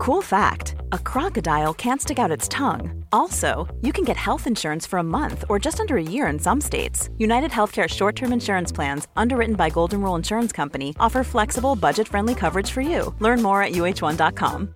Cool fact a crocodile can't stick out its tongue. Also, you can get health insurance for a month or just under a year in some states. United Healthcare short term insurance plans, underwritten by Golden Rule Insurance Company, offer flexible, budget friendly coverage for you. Learn more at uhone.com.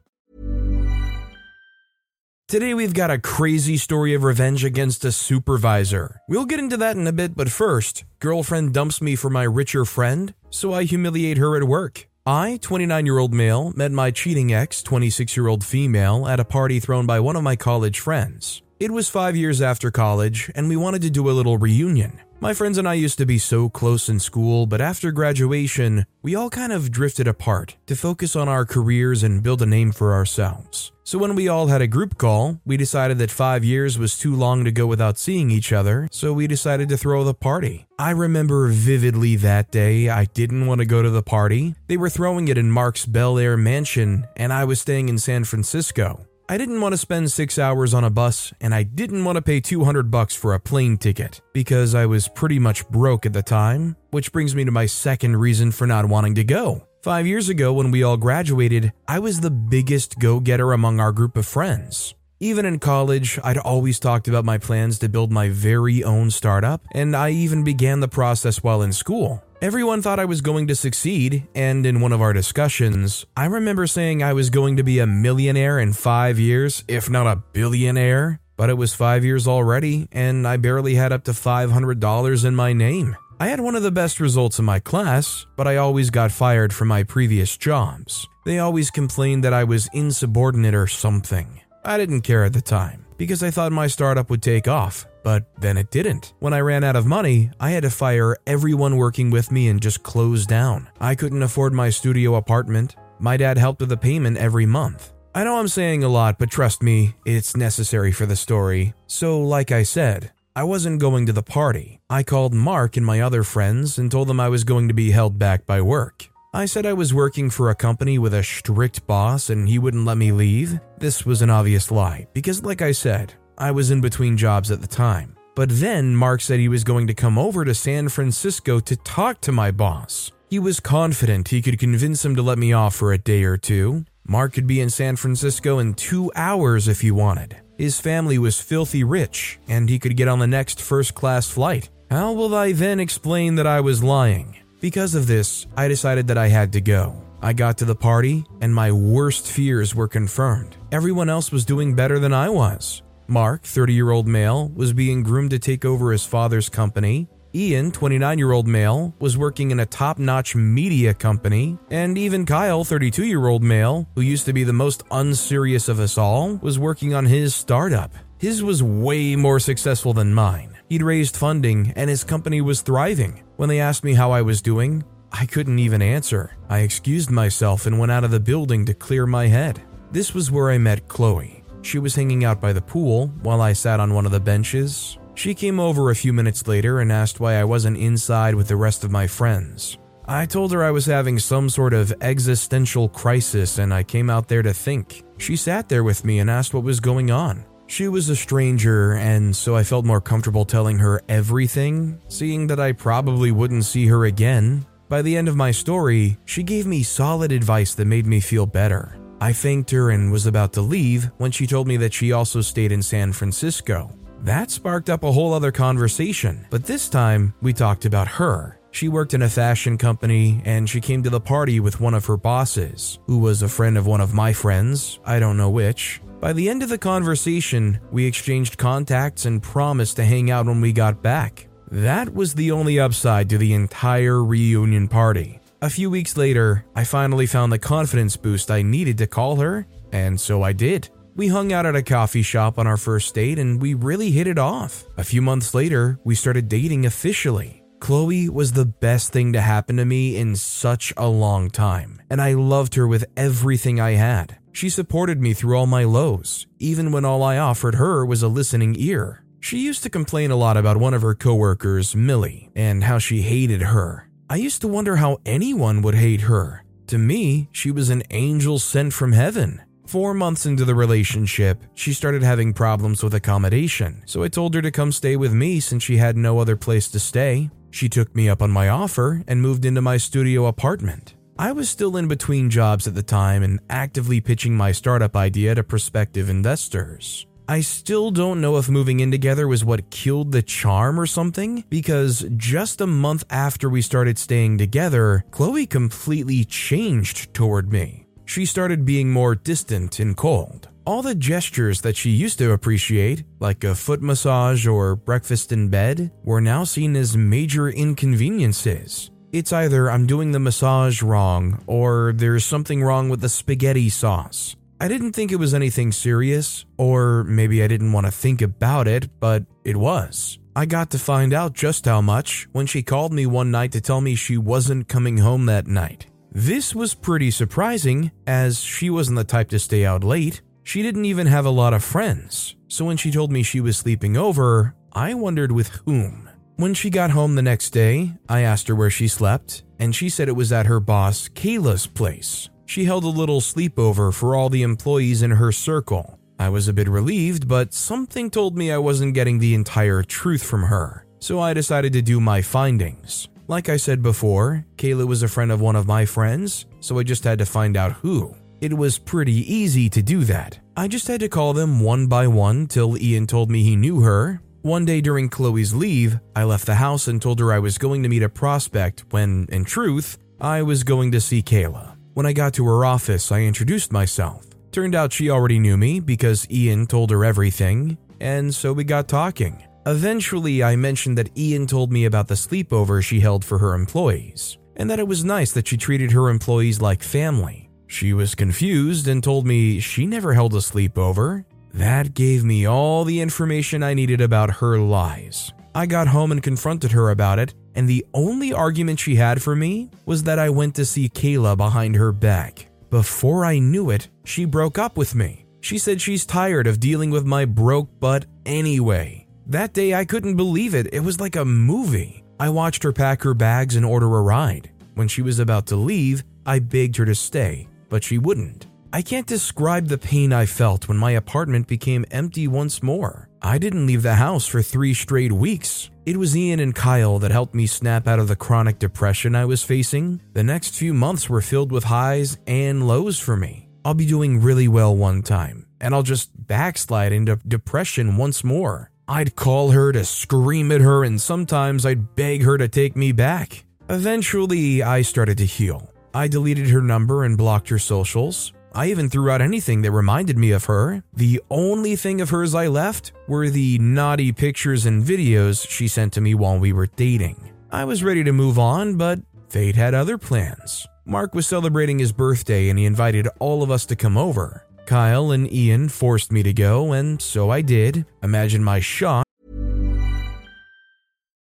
Today, we've got a crazy story of revenge against a supervisor. We'll get into that in a bit, but first, girlfriend dumps me for my richer friend, so I humiliate her at work. I, 29 year old male, met my cheating ex, 26 year old female, at a party thrown by one of my college friends. It was five years after college, and we wanted to do a little reunion. My friends and I used to be so close in school, but after graduation, we all kind of drifted apart to focus on our careers and build a name for ourselves. So when we all had a group call, we decided that five years was too long to go without seeing each other, so we decided to throw the party. I remember vividly that day, I didn't want to go to the party. They were throwing it in Mark's Bel Air mansion, and I was staying in San Francisco. I didn't want to spend six hours on a bus, and I didn't want to pay 200 bucks for a plane ticket because I was pretty much broke at the time, which brings me to my second reason for not wanting to go. Five years ago, when we all graduated, I was the biggest go getter among our group of friends. Even in college, I'd always talked about my plans to build my very own startup, and I even began the process while in school. Everyone thought I was going to succeed, and in one of our discussions, I remember saying I was going to be a millionaire in five years, if not a billionaire. But it was five years already, and I barely had up to $500 in my name. I had one of the best results in my class, but I always got fired from my previous jobs. They always complained that I was insubordinate or something. I didn't care at the time, because I thought my startup would take off, but then it didn't. When I ran out of money, I had to fire everyone working with me and just close down. I couldn't afford my studio apartment. My dad helped with the payment every month. I know I'm saying a lot, but trust me, it's necessary for the story. So, like I said, I wasn't going to the party. I called Mark and my other friends and told them I was going to be held back by work. I said I was working for a company with a strict boss and he wouldn't let me leave. This was an obvious lie, because, like I said, I was in between jobs at the time. But then Mark said he was going to come over to San Francisco to talk to my boss. He was confident he could convince him to let me off for a day or two. Mark could be in San Francisco in two hours if he wanted. His family was filthy rich, and he could get on the next first class flight. How will I then explain that I was lying? Because of this, I decided that I had to go. I got to the party, and my worst fears were confirmed. Everyone else was doing better than I was. Mark, 30 year old male, was being groomed to take over his father's company. Ian, 29 year old male, was working in a top notch media company. And even Kyle, 32 year old male, who used to be the most unserious of us all, was working on his startup. His was way more successful than mine. He'd raised funding and his company was thriving. When they asked me how I was doing, I couldn't even answer. I excused myself and went out of the building to clear my head. This was where I met Chloe. She was hanging out by the pool while I sat on one of the benches. She came over a few minutes later and asked why I wasn't inside with the rest of my friends. I told her I was having some sort of existential crisis and I came out there to think. She sat there with me and asked what was going on. She was a stranger, and so I felt more comfortable telling her everything, seeing that I probably wouldn't see her again. By the end of my story, she gave me solid advice that made me feel better. I thanked her and was about to leave when she told me that she also stayed in San Francisco. That sparked up a whole other conversation, but this time we talked about her. She worked in a fashion company and she came to the party with one of her bosses, who was a friend of one of my friends, I don't know which. By the end of the conversation, we exchanged contacts and promised to hang out when we got back. That was the only upside to the entire reunion party. A few weeks later, I finally found the confidence boost I needed to call her, and so I did. We hung out at a coffee shop on our first date and we really hit it off. A few months later, we started dating officially. Chloe was the best thing to happen to me in such a long time, and I loved her with everything I had. She supported me through all my lows, even when all I offered her was a listening ear. She used to complain a lot about one of her coworkers, Millie, and how she hated her. I used to wonder how anyone would hate her. To me, she was an angel sent from heaven. Four months into the relationship, she started having problems with accommodation, so I told her to come stay with me since she had no other place to stay. She took me up on my offer and moved into my studio apartment. I was still in between jobs at the time and actively pitching my startup idea to prospective investors. I still don't know if moving in together was what killed the charm or something, because just a month after we started staying together, Chloe completely changed toward me. She started being more distant and cold. All the gestures that she used to appreciate, like a foot massage or breakfast in bed, were now seen as major inconveniences. It's either I'm doing the massage wrong or there's something wrong with the spaghetti sauce. I didn't think it was anything serious, or maybe I didn't want to think about it, but it was. I got to find out just how much when she called me one night to tell me she wasn't coming home that night. This was pretty surprising, as she wasn't the type to stay out late. She didn't even have a lot of friends, so when she told me she was sleeping over, I wondered with whom. When she got home the next day, I asked her where she slept, and she said it was at her boss, Kayla's place. She held a little sleepover for all the employees in her circle. I was a bit relieved, but something told me I wasn't getting the entire truth from her, so I decided to do my findings. Like I said before, Kayla was a friend of one of my friends, so I just had to find out who. It was pretty easy to do that. I just had to call them one by one till Ian told me he knew her. One day during Chloe's leave, I left the house and told her I was going to meet a prospect when, in truth, I was going to see Kayla. When I got to her office, I introduced myself. Turned out she already knew me because Ian told her everything, and so we got talking. Eventually, I mentioned that Ian told me about the sleepover she held for her employees, and that it was nice that she treated her employees like family. She was confused and told me she never held a sleepover. That gave me all the information I needed about her lies. I got home and confronted her about it, and the only argument she had for me was that I went to see Kayla behind her back. Before I knew it, she broke up with me. She said she's tired of dealing with my broke butt anyway. That day I couldn't believe it, it was like a movie. I watched her pack her bags and order a ride. When she was about to leave, I begged her to stay, but she wouldn't. I can't describe the pain I felt when my apartment became empty once more. I didn't leave the house for three straight weeks. It was Ian and Kyle that helped me snap out of the chronic depression I was facing. The next few months were filled with highs and lows for me. I'll be doing really well one time, and I'll just backslide into depression once more. I'd call her to scream at her, and sometimes I'd beg her to take me back. Eventually, I started to heal. I deleted her number and blocked her socials. I even threw out anything that reminded me of her. The only thing of hers I left were the naughty pictures and videos she sent to me while we were dating. I was ready to move on, but fate had other plans. Mark was celebrating his birthday and he invited all of us to come over. Kyle and Ian forced me to go, and so I did. Imagine my shock.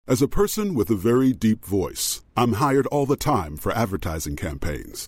As a person with a very deep voice, I'm hired all the time for advertising campaigns.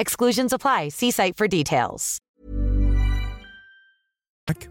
Exclusions apply. See site for details.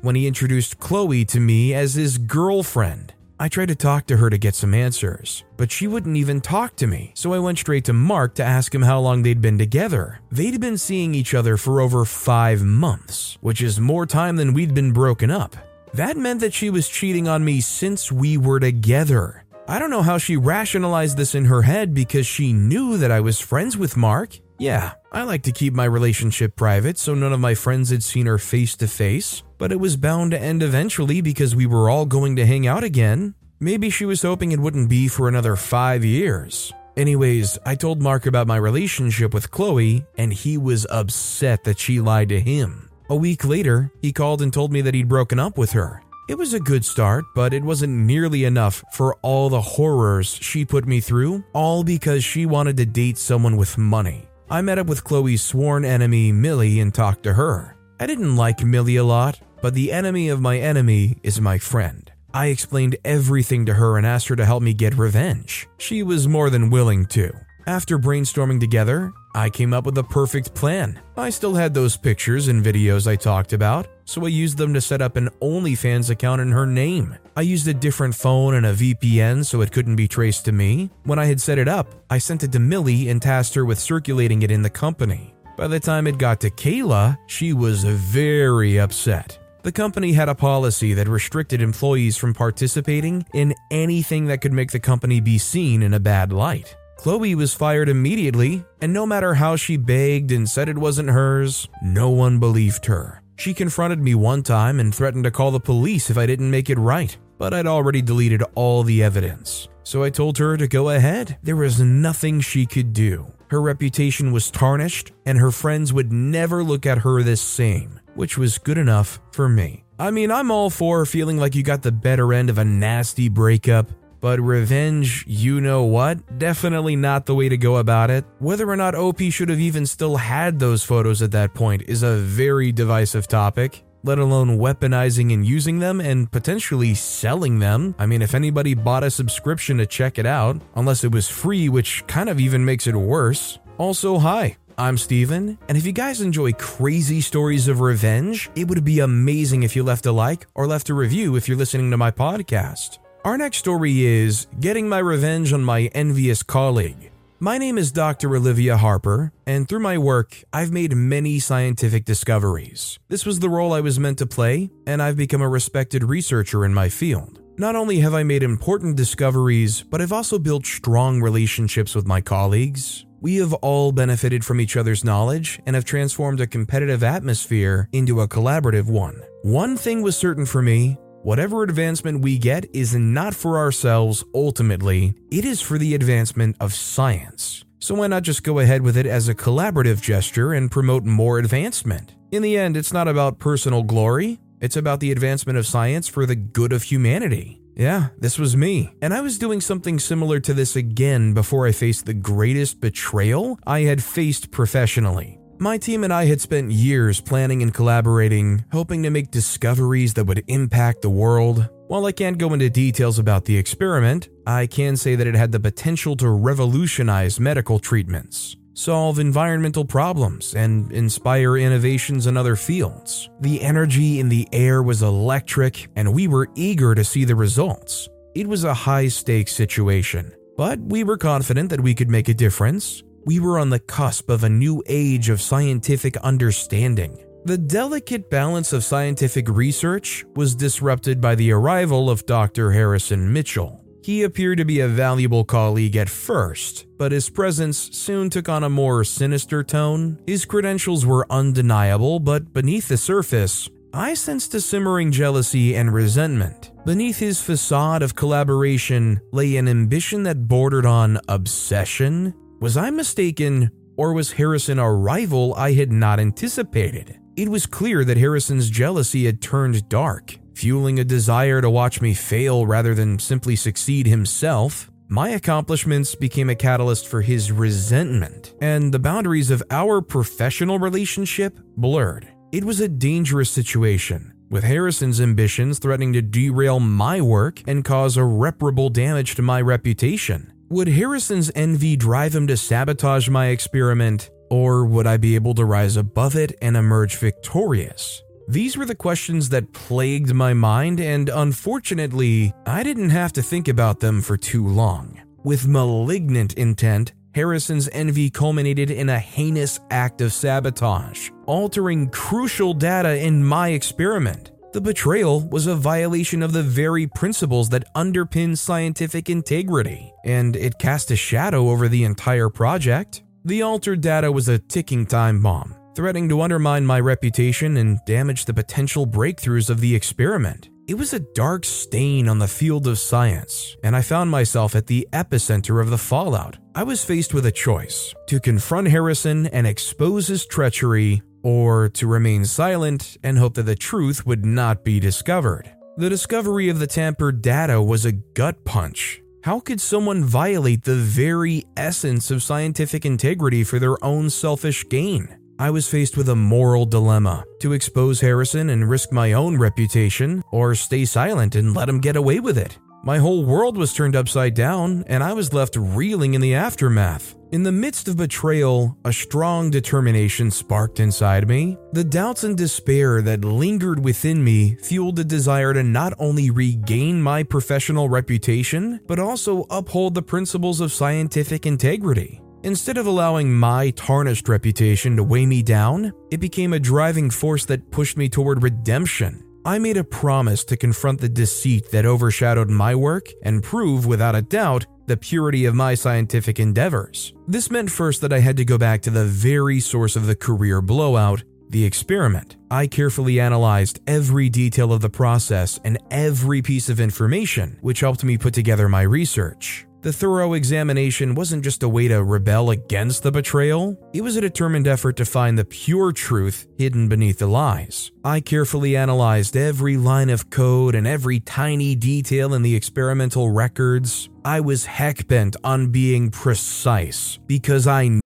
When he introduced Chloe to me as his girlfriend. I tried to talk to her to get some answers, but she wouldn't even talk to me, so I went straight to Mark to ask him how long they'd been together. They'd been seeing each other for over five months, which is more time than we'd been broken up. That meant that she was cheating on me since we were together. I don't know how she rationalized this in her head because she knew that I was friends with Mark. Yeah, I like to keep my relationship private so none of my friends had seen her face to face, but it was bound to end eventually because we were all going to hang out again. Maybe she was hoping it wouldn't be for another five years. Anyways, I told Mark about my relationship with Chloe, and he was upset that she lied to him. A week later, he called and told me that he'd broken up with her. It was a good start, but it wasn't nearly enough for all the horrors she put me through, all because she wanted to date someone with money. I met up with Chloe's sworn enemy, Millie, and talked to her. I didn't like Millie a lot, but the enemy of my enemy is my friend. I explained everything to her and asked her to help me get revenge. She was more than willing to. After brainstorming together, I came up with a perfect plan. I still had those pictures and videos I talked about, so I used them to set up an OnlyFans account in her name. I used a different phone and a VPN so it couldn't be traced to me. When I had set it up, I sent it to Millie and tasked her with circulating it in the company. By the time it got to Kayla, she was very upset. The company had a policy that restricted employees from participating in anything that could make the company be seen in a bad light. Chloe was fired immediately, and no matter how she begged and said it wasn't hers, no one believed her. She confronted me one time and threatened to call the police if I didn't make it right, but I'd already deleted all the evidence. So I told her to go ahead. There was nothing she could do. Her reputation was tarnished, and her friends would never look at her the same, which was good enough for me. I mean, I'm all for feeling like you got the better end of a nasty breakup, but revenge, you know what? Definitely not the way to go about it. Whether or not OP should have even still had those photos at that point is a very divisive topic, let alone weaponizing and using them and potentially selling them. I mean, if anybody bought a subscription to check it out, unless it was free, which kind of even makes it worse. Also, hi. I'm Steven, and if you guys enjoy crazy stories of revenge, it would be amazing if you left a like or left a review if you're listening to my podcast. Our next story is Getting My Revenge on My Envious Colleague. My name is Dr. Olivia Harper, and through my work, I've made many scientific discoveries. This was the role I was meant to play, and I've become a respected researcher in my field. Not only have I made important discoveries, but I've also built strong relationships with my colleagues. We have all benefited from each other's knowledge and have transformed a competitive atmosphere into a collaborative one. One thing was certain for me Whatever advancement we get is not for ourselves ultimately, it is for the advancement of science. So why not just go ahead with it as a collaborative gesture and promote more advancement? In the end, it's not about personal glory, it's about the advancement of science for the good of humanity. Yeah, this was me. And I was doing something similar to this again before I faced the greatest betrayal I had faced professionally. My team and I had spent years planning and collaborating, hoping to make discoveries that would impact the world. While I can't go into details about the experiment, I can say that it had the potential to revolutionize medical treatments, solve environmental problems, and inspire innovations in other fields. The energy in the air was electric, and we were eager to see the results. It was a high stakes situation, but we were confident that we could make a difference we were on the cusp of a new age of scientific understanding. The delicate balance of scientific research was disrupted by the arrival of Dr. Harrison Mitchell. He appeared to be a valuable colleague at first, but his presence soon took on a more sinister tone. His credentials were undeniable, but beneath the surface, I sensed a simmering jealousy and resentment. Beneath his facade of collaboration lay an ambition that bordered on obsession was I mistaken, or was Harrison a rival I had not anticipated? It was clear that Harrison's jealousy had turned dark, fueling a desire to watch me fail rather than simply succeed himself. My accomplishments became a catalyst for his resentment, and the boundaries of our professional relationship blurred. It was a dangerous situation, with Harrison's ambitions threatening to derail my work and cause irreparable damage to my reputation. Would Harrison's envy drive him to sabotage my experiment, or would I be able to rise above it and emerge victorious? These were the questions that plagued my mind, and unfortunately, I didn't have to think about them for too long. With malignant intent, Harrison's envy culminated in a heinous act of sabotage, altering crucial data in my experiment. The betrayal was a violation of the very principles that underpin scientific integrity, and it cast a shadow over the entire project. The altered data was a ticking time bomb, threatening to undermine my reputation and damage the potential breakthroughs of the experiment. It was a dark stain on the field of science, and I found myself at the epicenter of the fallout. I was faced with a choice to confront Harrison and expose his treachery, or to remain silent and hope that the truth would not be discovered. The discovery of the tampered data was a gut punch. How could someone violate the very essence of scientific integrity for their own selfish gain? I was faced with a moral dilemma to expose Harrison and risk my own reputation, or stay silent and let him get away with it. My whole world was turned upside down, and I was left reeling in the aftermath. In the midst of betrayal, a strong determination sparked inside me. The doubts and despair that lingered within me fueled a desire to not only regain my professional reputation, but also uphold the principles of scientific integrity. Instead of allowing my tarnished reputation to weigh me down, it became a driving force that pushed me toward redemption. I made a promise to confront the deceit that overshadowed my work and prove without a doubt the purity of my scientific endeavors. This meant first that I had to go back to the very source of the career blowout the experiment. I carefully analyzed every detail of the process and every piece of information, which helped me put together my research. The thorough examination wasn't just a way to rebel against the betrayal, it was a determined effort to find the pure truth hidden beneath the lies. I carefully analyzed every line of code and every tiny detail in the experimental records. I was heck bent on being precise because I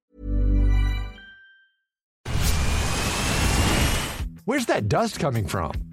Where's that dust coming from?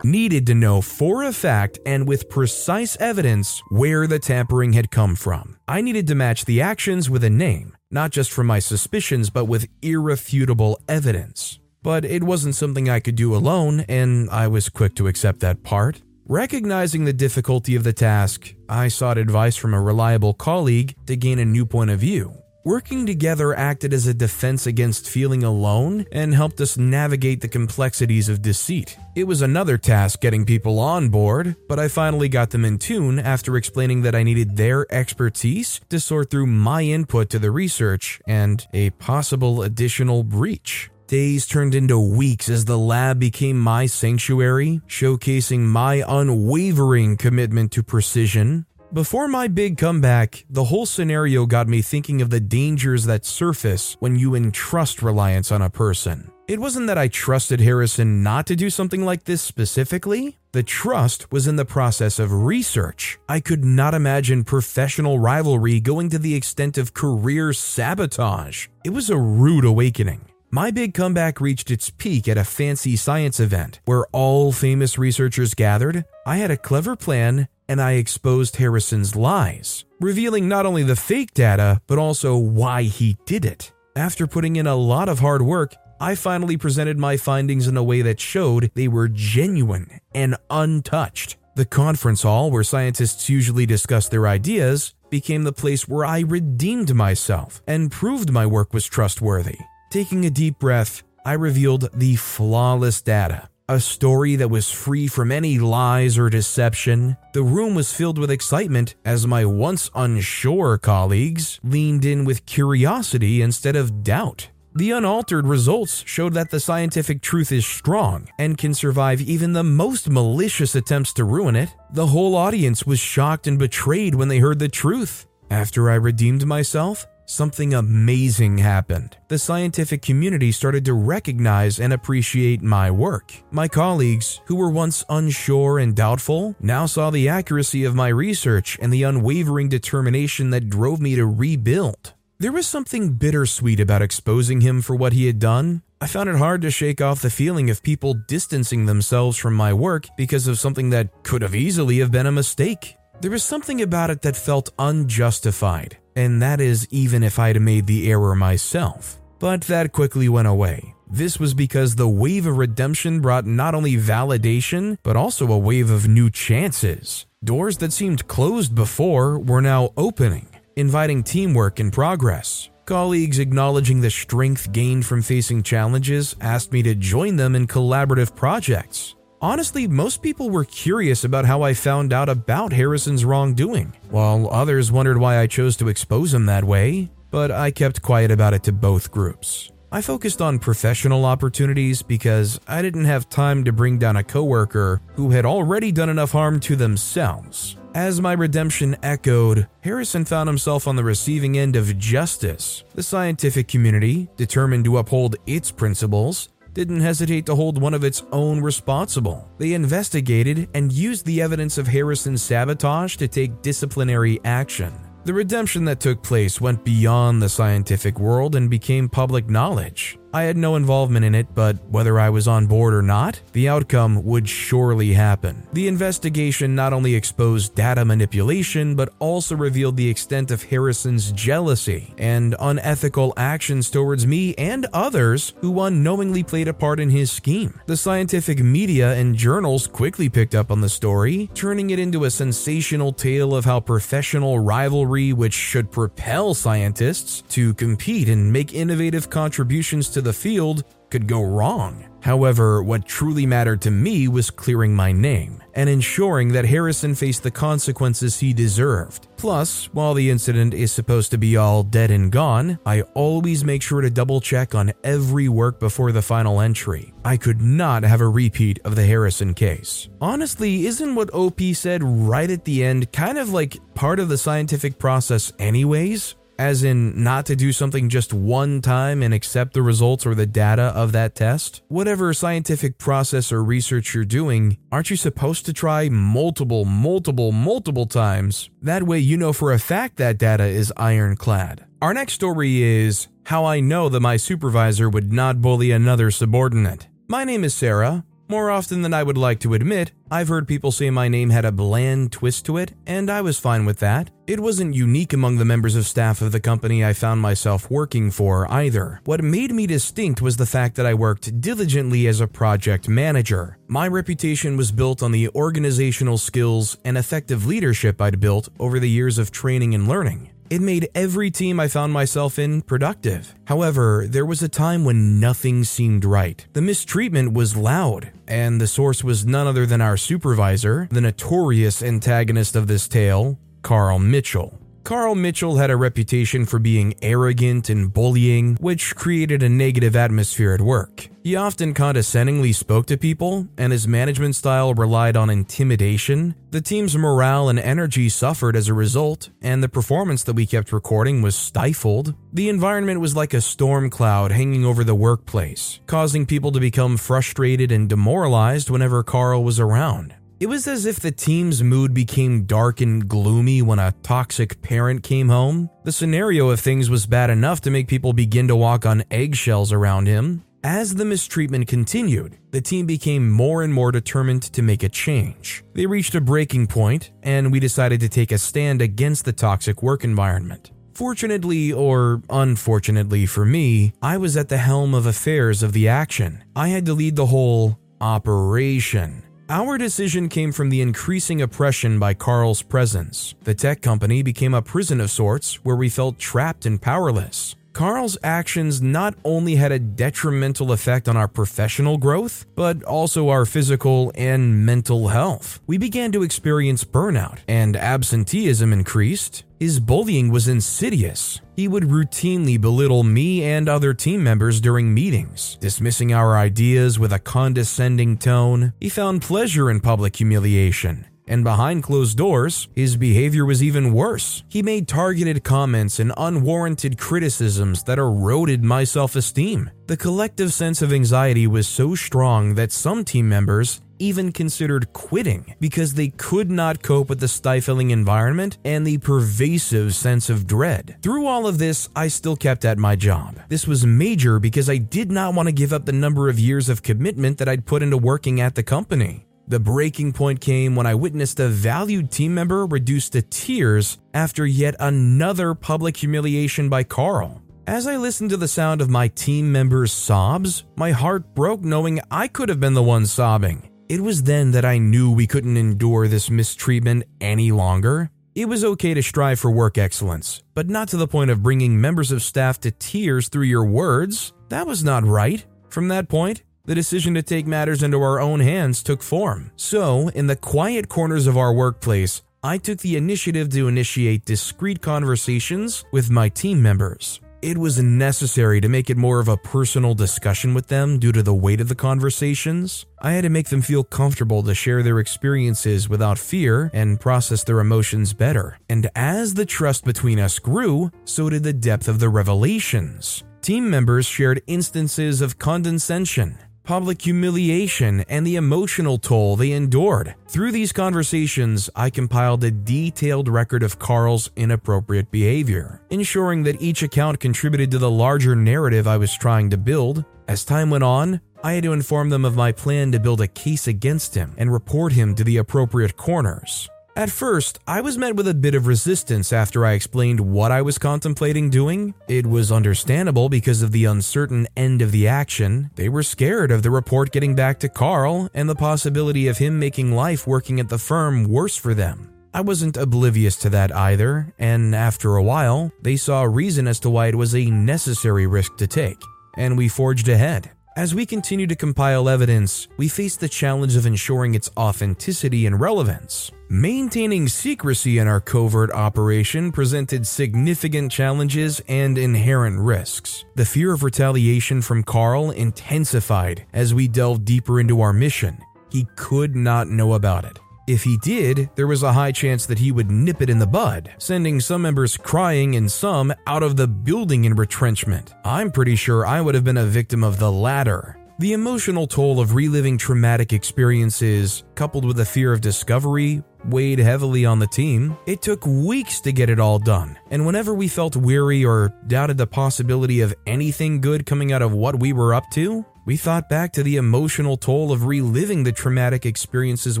needed to know for a fact and with precise evidence where the tampering had come from. I needed to match the actions with a name, not just from my suspicions, but with irrefutable evidence. But it wasn't something I could do alone, and I was quick to accept that part. Recognizing the difficulty of the task, I sought advice from a reliable colleague to gain a new point of view. Working together acted as a defense against feeling alone and helped us navigate the complexities of deceit. It was another task getting people on board, but I finally got them in tune after explaining that I needed their expertise to sort through my input to the research and a possible additional breach. Days turned into weeks as the lab became my sanctuary, showcasing my unwavering commitment to precision, before my big comeback, the whole scenario got me thinking of the dangers that surface when you entrust reliance on a person. It wasn't that I trusted Harrison not to do something like this specifically. The trust was in the process of research. I could not imagine professional rivalry going to the extent of career sabotage. It was a rude awakening. My big comeback reached its peak at a fancy science event where all famous researchers gathered. I had a clever plan and I exposed Harrison's lies, revealing not only the fake data, but also why he did it. After putting in a lot of hard work, I finally presented my findings in a way that showed they were genuine and untouched. The conference hall, where scientists usually discuss their ideas, became the place where I redeemed myself and proved my work was trustworthy. Taking a deep breath, I revealed the flawless data a story that was free from any lies or deception. The room was filled with excitement as my once unsure colleagues leaned in with curiosity instead of doubt. The unaltered results showed that the scientific truth is strong and can survive even the most malicious attempts to ruin it. The whole audience was shocked and betrayed when they heard the truth. After I redeemed myself, something amazing happened. The scientific community started to recognize and appreciate my work. My colleagues, who were once unsure and doubtful, now saw the accuracy of my research and the unwavering determination that drove me to rebuild. There was something bittersweet about exposing him for what he had done. I found it hard to shake off the feeling of people distancing themselves from my work because of something that could have easily have been a mistake. There was something about it that felt unjustified, and that is even if I'd made the error myself. But that quickly went away. This was because the wave of redemption brought not only validation, but also a wave of new chances. Doors that seemed closed before were now opening, inviting teamwork and progress. Colleagues acknowledging the strength gained from facing challenges asked me to join them in collaborative projects. Honestly, most people were curious about how I found out about Harrison's wrongdoing, while others wondered why I chose to expose him that way, but I kept quiet about it to both groups. I focused on professional opportunities because I didn't have time to bring down a coworker who had already done enough harm to themselves. As my redemption echoed, Harrison found himself on the receiving end of justice. The scientific community, determined to uphold its principles, didn't hesitate to hold one of its own responsible. They investigated and used the evidence of Harrison's sabotage to take disciplinary action. The redemption that took place went beyond the scientific world and became public knowledge. I had no involvement in it, but whether I was on board or not, the outcome would surely happen. The investigation not only exposed data manipulation, but also revealed the extent of Harrison's jealousy and unethical actions towards me and others who unknowingly played a part in his scheme. The scientific media and journals quickly picked up on the story, turning it into a sensational tale of how professional rivalry, which should propel scientists to compete and make innovative contributions to to the field could go wrong. However, what truly mattered to me was clearing my name and ensuring that Harrison faced the consequences he deserved. Plus, while the incident is supposed to be all dead and gone, I always make sure to double check on every work before the final entry. I could not have a repeat of the Harrison case. Honestly, isn't what OP said right at the end kind of like part of the scientific process, anyways? As in not to do something just one time and accept the results or the data of that test? Whatever scientific process or research you're doing, aren't you supposed to try multiple, multiple, multiple times? That way you know for a fact that data is ironclad. Our next story is how I know that my supervisor would not bully another subordinate. My name is Sarah. More often than I would like to admit, I've heard people say my name had a bland twist to it, and I was fine with that. It wasn't unique among the members of staff of the company I found myself working for either. What made me distinct was the fact that I worked diligently as a project manager. My reputation was built on the organizational skills and effective leadership I'd built over the years of training and learning. It made every team I found myself in productive. However, there was a time when nothing seemed right. The mistreatment was loud, and the source was none other than our supervisor, the notorious antagonist of this tale, Carl Mitchell. Carl Mitchell had a reputation for being arrogant and bullying, which created a negative atmosphere at work. He often condescendingly spoke to people, and his management style relied on intimidation. The team's morale and energy suffered as a result, and the performance that we kept recording was stifled. The environment was like a storm cloud hanging over the workplace, causing people to become frustrated and demoralized whenever Carl was around. It was as if the team's mood became dark and gloomy when a toxic parent came home. The scenario of things was bad enough to make people begin to walk on eggshells around him. As the mistreatment continued, the team became more and more determined to make a change. They reached a breaking point, and we decided to take a stand against the toxic work environment. Fortunately or unfortunately for me, I was at the helm of affairs of the action. I had to lead the whole operation. Our decision came from the increasing oppression by Carl's presence. The tech company became a prison of sorts where we felt trapped and powerless. Carl's actions not only had a detrimental effect on our professional growth, but also our physical and mental health. We began to experience burnout, and absenteeism increased. His bullying was insidious. He would routinely belittle me and other team members during meetings, dismissing our ideas with a condescending tone. He found pleasure in public humiliation and behind closed doors, his behavior was even worse. He made targeted comments and unwarranted criticisms that eroded my self esteem. The collective sense of anxiety was so strong that some team members even considered quitting because they could not cope with the stifling environment and the pervasive sense of dread. Through all of this, I still kept at my job. This was major because I did not want to give up the number of years of commitment that I'd put into working at the company. The breaking point came when I witnessed a valued team member reduced to tears after yet another public humiliation by Carl. As I listened to the sound of my team members' sobs, my heart broke knowing I could have been the one sobbing. It was then that I knew we couldn't endure this mistreatment any longer. It was okay to strive for work excellence, but not to the point of bringing members of staff to tears through your words. That was not right. From that point, the decision to take matters into our own hands took form. So, in the quiet corners of our workplace, I took the initiative to initiate discreet conversations with my team members. It was necessary to make it more of a personal discussion with them due to the weight of the conversations. I had to make them feel comfortable to share their experiences without fear and process their emotions better. And as the trust between us grew, so did the depth of the revelations. Team members shared instances of condescension, public humiliation, and the emotional toll they endured. Through these conversations, I compiled a detailed record of Carl's inappropriate behavior, ensuring that each account contributed to the larger narrative I was trying to build. As time went on, I had to inform them of my plan to build a case against him and report him to the appropriate corners. At first, I was met with a bit of resistance after I explained what I was contemplating doing. It was understandable because of the uncertain end of the action. They were scared of the report getting back to Carl and the possibility of him making life working at the firm worse for them. I wasn't oblivious to that either, and after a while, they saw a reason as to why it was a necessary risk to take, and we forged ahead. As we continue to compile evidence, we face the challenge of ensuring its authenticity and relevance. Maintaining secrecy in our covert operation presented significant challenges and inherent risks. The fear of retaliation from Carl intensified as we delved deeper into our mission. He could not know about it. If he did, there was a high chance that he would nip it in the bud, sending some members crying and some out of the building in retrenchment. I'm pretty sure I would have been a victim of the latter. The emotional toll of reliving traumatic experiences, coupled with the fear of discovery, weighed heavily on the team. It took weeks to get it all done, and whenever we felt weary or doubted the possibility of anything good coming out of what we were up to, we thought back to the emotional toll of reliving the traumatic experiences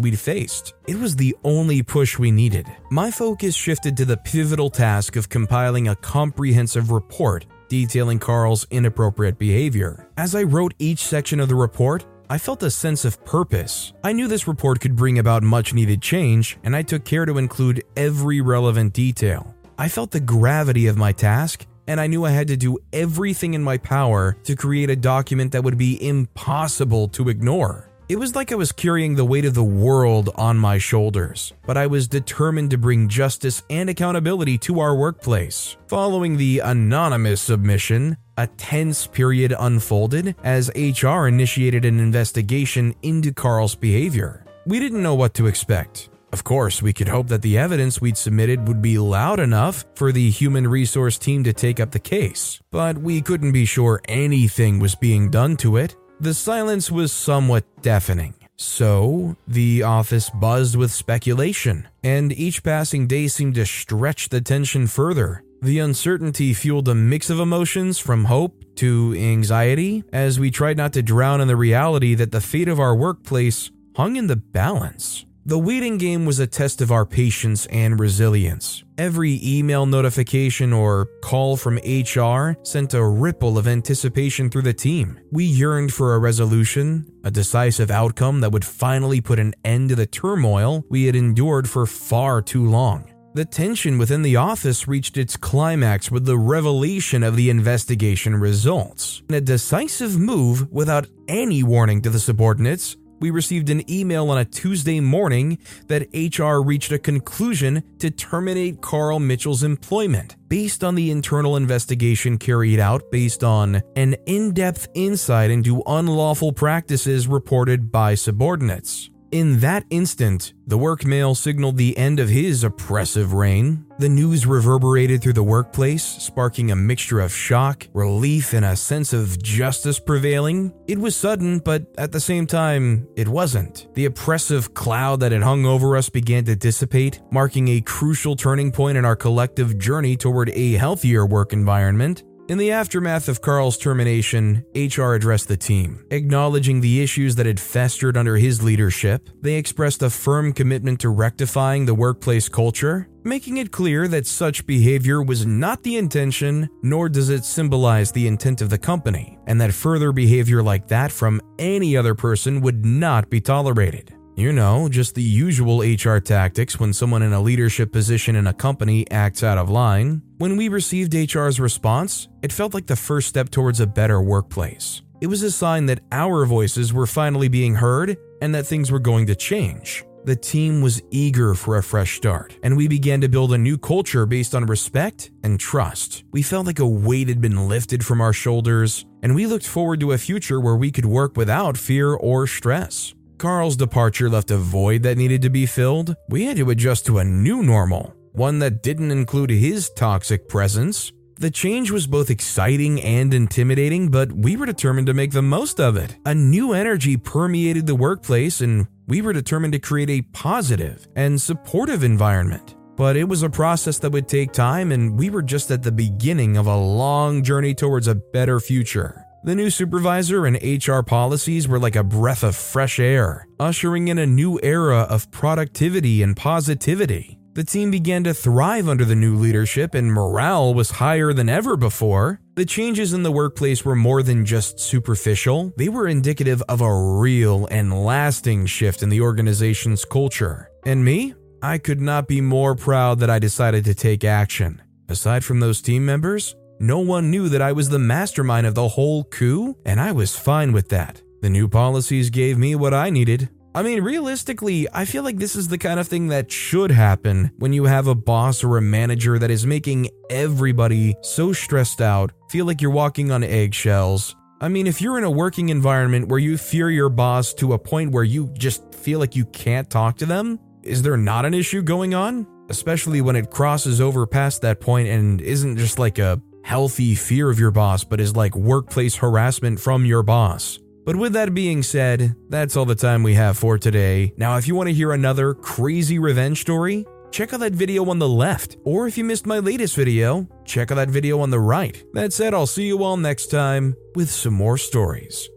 we'd faced. It was the only push we needed. My focus shifted to the pivotal task of compiling a comprehensive report detailing Carl's inappropriate behavior. As I wrote each section of the report, I felt a sense of purpose. I knew this report could bring about much needed change, and I took care to include every relevant detail. I felt the gravity of my task and I knew I had to do everything in my power to create a document that would be impossible to ignore. It was like I was carrying the weight of the world on my shoulders, but I was determined to bring justice and accountability to our workplace. Following the anonymous submission, a tense period unfolded as HR initiated an investigation into Carl's behavior. We didn't know what to expect. Of course, we could hope that the evidence we'd submitted would be loud enough for the human resource team to take up the case, but we couldn't be sure anything was being done to it. The silence was somewhat deafening. So, the office buzzed with speculation, and each passing day seemed to stretch the tension further. The uncertainty fueled a mix of emotions from hope to anxiety as we tried not to drown in the reality that the fate of our workplace hung in the balance. The waiting game was a test of our patience and resilience. Every email notification or call from HR sent a ripple of anticipation through the team. We yearned for a resolution, a decisive outcome that would finally put an end to the turmoil we had endured for far too long. The tension within the office reached its climax with the revelation of the investigation results. In a decisive move without any warning to the subordinates, we received an email on a Tuesday morning that HR reached a conclusion to terminate Carl Mitchell's employment based on the internal investigation carried out based on an in depth insight into unlawful practices reported by subordinates. In that instant, the work mail signaled the end of his oppressive reign. The news reverberated through the workplace, sparking a mixture of shock, relief, and a sense of justice prevailing. It was sudden, but at the same time, it wasn't. The oppressive cloud that had hung over us began to dissipate, marking a crucial turning point in our collective journey toward a healthier work environment. In the aftermath of Carl's termination, HR addressed the team. Acknowledging the issues that had festered under his leadership, they expressed a firm commitment to rectifying the workplace culture, making it clear that such behavior was not the intention, nor does it symbolize the intent of the company, and that further behavior like that from any other person would not be tolerated. You know, just the usual HR tactics when someone in a leadership position in a company acts out of line. When we received HR's response, it felt like the first step towards a better workplace. It was a sign that our voices were finally being heard and that things were going to change. The team was eager for a fresh start, and we began to build a new culture based on respect and trust. We felt like a weight had been lifted from our shoulders, and we looked forward to a future where we could work without fear or stress. Carl's departure left a void that needed to be filled. We had to adjust to a new normal, one that didn't include his toxic presence. The change was both exciting and intimidating, but we were determined to make the most of it. A new energy permeated the workplace, and we were determined to create a positive and supportive environment. But it was a process that would take time, and we were just at the beginning of a long journey towards a better future. The new supervisor and HR policies were like a breath of fresh air, ushering in a new era of productivity and positivity. The team began to thrive under the new leadership and morale was higher than ever before. The changes in the workplace were more than just superficial, they were indicative of a real and lasting shift in the organization's culture. And me? I could not be more proud that I decided to take action. Aside from those team members, no one knew that I was the mastermind of the whole coup, and I was fine with that. The new policies gave me what I needed. I mean, realistically, I feel like this is the kind of thing that should happen when you have a boss or a manager that is making everybody so stressed out, feel like you're walking on eggshells. I mean, if you're in a working environment where you fear your boss to a point where you just feel like you can't talk to them, is there not an issue going on? Especially when it crosses over past that point and isn't just like a healthy fear of your boss, but is like workplace harassment from your boss. But with that being said, that's all the time we have for today. Now, if you want to hear another crazy revenge story, check out that video on the left. Or if you missed my latest video, check out that video on the right. That said, I'll see you all next time with some more stories.